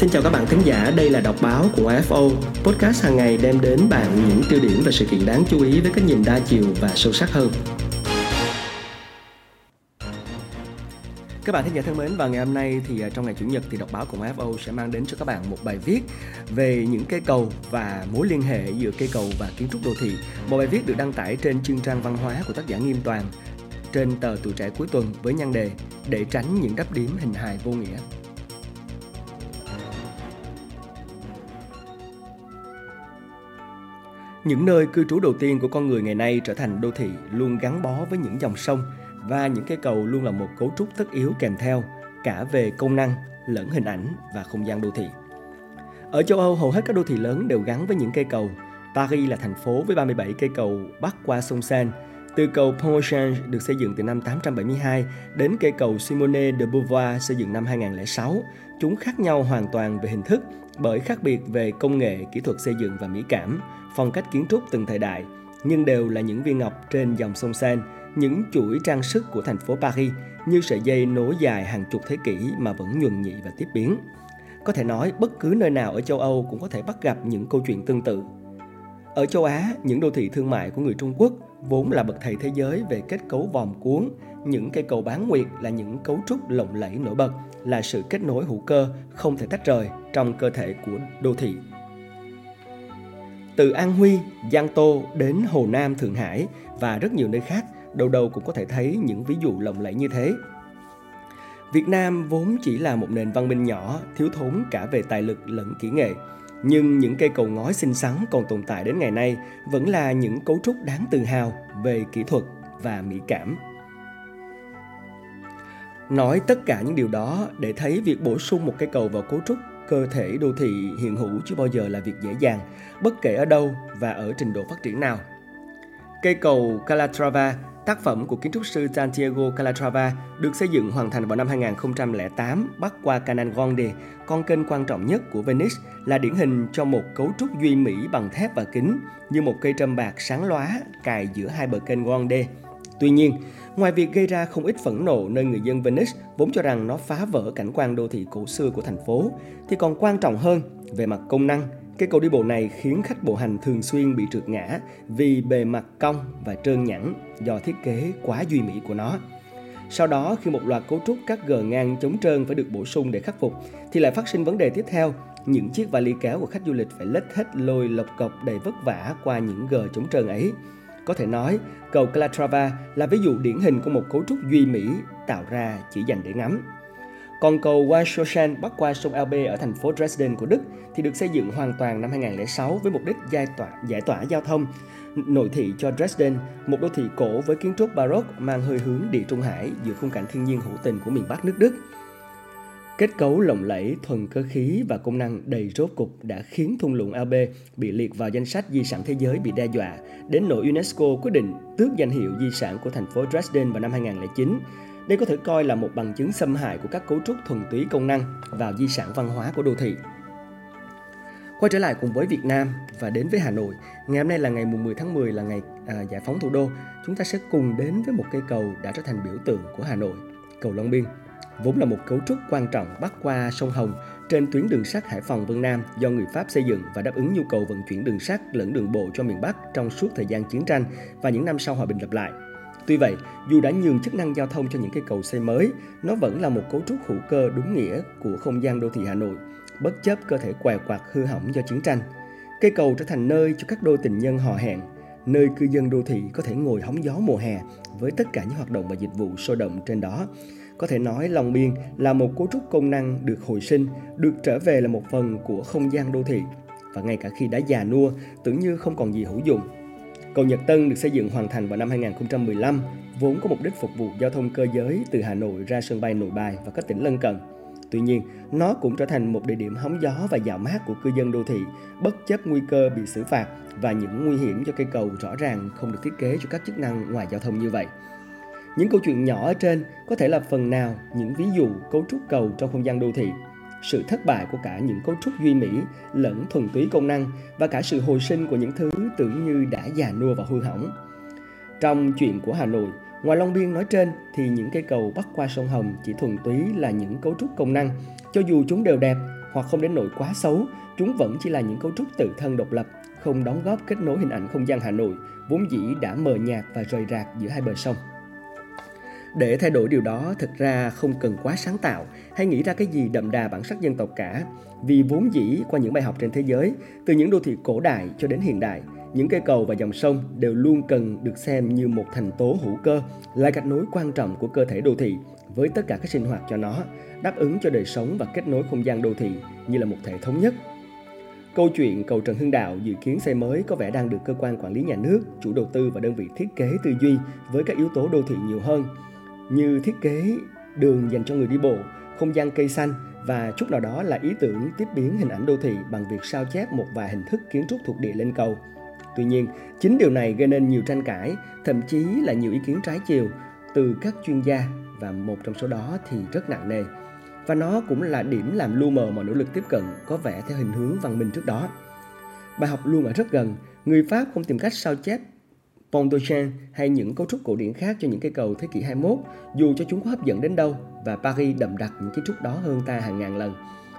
Xin chào các bạn thính giả, đây là đọc báo của AFO, podcast hàng ngày đem đến bạn những tiêu điểm và sự kiện đáng chú ý với cách nhìn đa chiều và sâu sắc hơn. Các bạn thính giả thân mến và ngày hôm nay thì à, trong ngày chủ nhật thì đọc báo cùng AFO sẽ mang đến cho các bạn một bài viết về những cây cầu và mối liên hệ giữa cây cầu và kiến trúc đô thị. Một bài viết được đăng tải trên chương trang văn hóa của tác giả Nghiêm Toàn trên tờ Tuổi trẻ cuối tuần với nhan đề để tránh những đắp điểm hình hài vô nghĩa. Những nơi cư trú đầu tiên của con người ngày nay trở thành đô thị luôn gắn bó với những dòng sông và những cây cầu luôn là một cấu trúc tất yếu kèm theo cả về công năng lẫn hình ảnh và không gian đô thị. Ở châu Âu, hầu hết các đô thị lớn đều gắn với những cây cầu. Paris là thành phố với 37 cây cầu bắc qua sông Seine. Từ cầu Pont Change được xây dựng từ năm 872 đến cây cầu Simone de Beauvoir xây dựng năm 2006, chúng khác nhau hoàn toàn về hình thức bởi khác biệt về công nghệ, kỹ thuật xây dựng và mỹ cảm, phong cách kiến trúc từng thời đại, nhưng đều là những viên ngọc trên dòng sông Seine, những chuỗi trang sức của thành phố Paris như sợi dây nối dài hàng chục thế kỷ mà vẫn nhuần nhị và tiếp biến. Có thể nói bất cứ nơi nào ở châu Âu cũng có thể bắt gặp những câu chuyện tương tự. Ở châu Á, những đô thị thương mại của người Trung Quốc vốn là bậc thầy thế giới về kết cấu vòm cuốn, những cây cầu bán nguyệt là những cấu trúc lộng lẫy nổi bật, là sự kết nối hữu cơ không thể tách rời trong cơ thể của đô thị từ An Huy, Giang Tô đến Hồ Nam, Thượng Hải và rất nhiều nơi khác, đầu đầu cũng có thể thấy những ví dụ lộng lẫy như thế. Việt Nam vốn chỉ là một nền văn minh nhỏ, thiếu thốn cả về tài lực lẫn kỹ nghệ. Nhưng những cây cầu ngói xinh xắn còn tồn tại đến ngày nay vẫn là những cấu trúc đáng tự hào về kỹ thuật và mỹ cảm. Nói tất cả những điều đó để thấy việc bổ sung một cây cầu vào cấu trúc cơ thể đô thị hiện hữu chưa bao giờ là việc dễ dàng, bất kể ở đâu và ở trình độ phát triển nào. Cây cầu Calatrava, tác phẩm của kiến trúc sư Santiago Calatrava, được xây dựng hoàn thành vào năm 2008 bắc qua Canal Grande, con kênh quan trọng nhất của Venice, là điển hình cho một cấu trúc duy mỹ bằng thép và kính, như một cây trâm bạc sáng lóa cài giữa hai bờ kênh Grande. Tuy nhiên, Ngoài việc gây ra không ít phẫn nộ nơi người dân Venice vốn cho rằng nó phá vỡ cảnh quan đô thị cổ xưa của thành phố, thì còn quan trọng hơn về mặt công năng, cái cầu đi bộ này khiến khách bộ hành thường xuyên bị trượt ngã vì bề mặt cong và trơn nhẵn do thiết kế quá duy mỹ của nó. Sau đó, khi một loạt cấu trúc các gờ ngang chống trơn phải được bổ sung để khắc phục, thì lại phát sinh vấn đề tiếp theo. Những chiếc vali kéo của khách du lịch phải lết hết lôi lộc cọc đầy vất vả qua những gờ chống trơn ấy. Có thể nói, cầu Calatrava là ví dụ điển hình của một cấu trúc duy mỹ tạo ra chỉ dành để ngắm. Còn cầu Washoshan bắc qua sông Elbe ở thành phố Dresden của Đức thì được xây dựng hoàn toàn năm 2006 với mục đích giải tỏa, giải tỏa giao thông nội thị cho Dresden, một đô thị cổ với kiến trúc Baroque mang hơi hướng địa trung hải giữa khung cảnh thiên nhiên hữu tình của miền Bắc nước Đức. Kết cấu lộng lẫy, thuần cơ khí và công năng đầy rốt cục đã khiến thung lũng AB bị liệt vào danh sách di sản thế giới bị đe dọa, đến nỗi UNESCO quyết định tước danh hiệu di sản của thành phố Dresden vào năm 2009. Đây có thể coi là một bằng chứng xâm hại của các cấu trúc thuần túy công năng vào di sản văn hóa của đô thị. Quay trở lại cùng với Việt Nam và đến với Hà Nội, ngày hôm nay là ngày 10 tháng 10 là ngày à, giải phóng thủ đô. Chúng ta sẽ cùng đến với một cây cầu đã trở thành biểu tượng của Hà Nội, cầu Long Biên vốn là một cấu trúc quan trọng bắc qua sông Hồng trên tuyến đường sắt Hải Phòng Vân Nam do người Pháp xây dựng và đáp ứng nhu cầu vận chuyển đường sắt lẫn đường bộ cho miền Bắc trong suốt thời gian chiến tranh và những năm sau hòa bình lập lại. Tuy vậy, dù đã nhường chức năng giao thông cho những cây cầu xây mới, nó vẫn là một cấu trúc hữu cơ đúng nghĩa của không gian đô thị Hà Nội, bất chấp cơ thể què quạt hư hỏng do chiến tranh. Cây cầu trở thành nơi cho các đôi tình nhân hò hẹn, nơi cư dân đô thị có thể ngồi hóng gió mùa hè với tất cả những hoạt động và dịch vụ sôi động trên đó có thể nói Long Biên là một cấu trúc công năng được hồi sinh, được trở về là một phần của không gian đô thị và ngay cả khi đã già nua, tưởng như không còn gì hữu dụng. Cầu Nhật Tân được xây dựng hoàn thành vào năm 2015, vốn có mục đích phục vụ giao thông cơ giới từ Hà Nội ra sân bay Nội Bài và các tỉnh lân cận. Tuy nhiên, nó cũng trở thành một địa điểm hóng gió và dạo mát của cư dân đô thị, bất chấp nguy cơ bị xử phạt và những nguy hiểm cho cây cầu rõ ràng không được thiết kế cho các chức năng ngoài giao thông như vậy. Những câu chuyện nhỏ ở trên có thể là phần nào những ví dụ cấu trúc cầu trong không gian đô thị. Sự thất bại của cả những cấu trúc duy mỹ lẫn thuần túy công năng và cả sự hồi sinh của những thứ tưởng như đã già nua và hư hỏng. Trong chuyện của Hà Nội, ngoài Long Biên nói trên thì những cây cầu bắc qua sông Hồng chỉ thuần túy là những cấu trúc công năng. Cho dù chúng đều đẹp, hoặc không đến nỗi quá xấu, chúng vẫn chỉ là những cấu trúc tự thân độc lập, không đóng góp kết nối hình ảnh không gian Hà Nội, vốn dĩ đã mờ nhạt và rời rạc giữa hai bờ sông. Để thay đổi điều đó, thực ra không cần quá sáng tạo hay nghĩ ra cái gì đậm đà bản sắc dân tộc cả. Vì vốn dĩ qua những bài học trên thế giới, từ những đô thị cổ đại cho đến hiện đại, những cây cầu và dòng sông đều luôn cần được xem như một thành tố hữu cơ, là gạch nối quan trọng của cơ thể đô thị với tất cả các sinh hoạt cho nó, đáp ứng cho đời sống và kết nối không gian đô thị như là một thể thống nhất. Câu chuyện cầu Trần Hưng Đạo dự kiến xây mới có vẻ đang được cơ quan quản lý nhà nước, chủ đầu tư và đơn vị thiết kế tư duy với các yếu tố đô thị nhiều hơn, như thiết kế đường dành cho người đi bộ, không gian cây xanh và chút nào đó là ý tưởng tiếp biến hình ảnh đô thị bằng việc sao chép một vài hình thức kiến trúc thuộc địa lên cầu. Tuy nhiên, chính điều này gây nên nhiều tranh cãi, thậm chí là nhiều ý kiến trái chiều từ các chuyên gia và một trong số đó thì rất nặng nề. Và nó cũng là điểm làm lu mờ mọi nỗ lực tiếp cận có vẻ theo hình hướng văn minh trước đó. Bài học luôn ở rất gần, người Pháp không tìm cách sao chép Pont d'Ocean hay những cấu trúc cổ điển khác cho những cây cầu thế kỷ 21, dù cho chúng có hấp dẫn đến đâu và Paris đậm đặc những kiến trúc đó hơn ta hàng ngàn lần.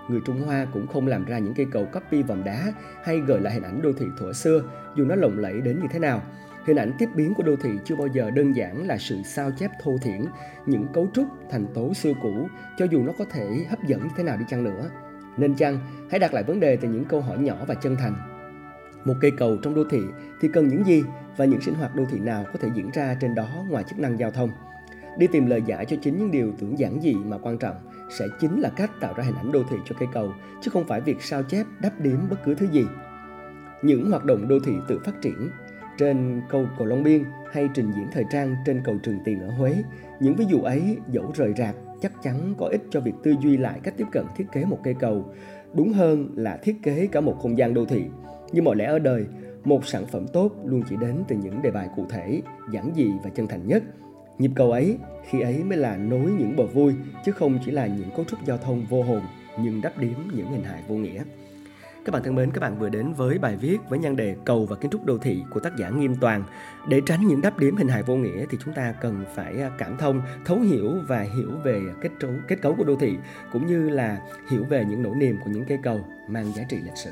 Người Trung Hoa cũng không làm ra những cây cầu copy vòng đá hay gợi lại hình ảnh đô thị thuở xưa, dù nó lộng lẫy đến như thế nào. Hình ảnh tiếp biến của đô thị chưa bao giờ đơn giản là sự sao chép thô thiển, những cấu trúc, thành tố xưa cũ, cho dù nó có thể hấp dẫn như thế nào đi chăng nữa. Nên chăng, hãy đặt lại vấn đề từ những câu hỏi nhỏ và chân thành. Một cây cầu trong đô thị thì cần những gì và những sinh hoạt đô thị nào có thể diễn ra trên đó ngoài chức năng giao thông. Đi tìm lời giải cho chính những điều tưởng giản dị mà quan trọng sẽ chính là cách tạo ra hình ảnh đô thị cho cây cầu, chứ không phải việc sao chép đắp điếm bất cứ thứ gì. Những hoạt động đô thị tự phát triển trên cầu Cầu Long Biên hay trình diễn thời trang trên cầu Trường Tiền ở Huế, những ví dụ ấy dẫu rời rạc chắc chắn có ích cho việc tư duy lại cách tiếp cận thiết kế một cây cầu, đúng hơn là thiết kế cả một không gian đô thị. Như mọi lẽ ở đời, một sản phẩm tốt luôn chỉ đến từ những đề bài cụ thể, giản dị và chân thành nhất. Nhịp cầu ấy, khi ấy mới là nối những bờ vui, chứ không chỉ là những cấu trúc giao thông vô hồn, nhưng đắp điếm những hình hài vô nghĩa. Các bạn thân mến, các bạn vừa đến với bài viết với nhan đề Cầu và kiến trúc đô thị của tác giả Nghiêm Toàn. Để tránh những đắp điểm hình hài vô nghĩa thì chúng ta cần phải à, cảm thông, thấu hiểu và hiểu về kết cấu kết cấu của đô thị cũng như là hiểu về những nỗi niềm của những cây cầu mang giá trị lịch sử.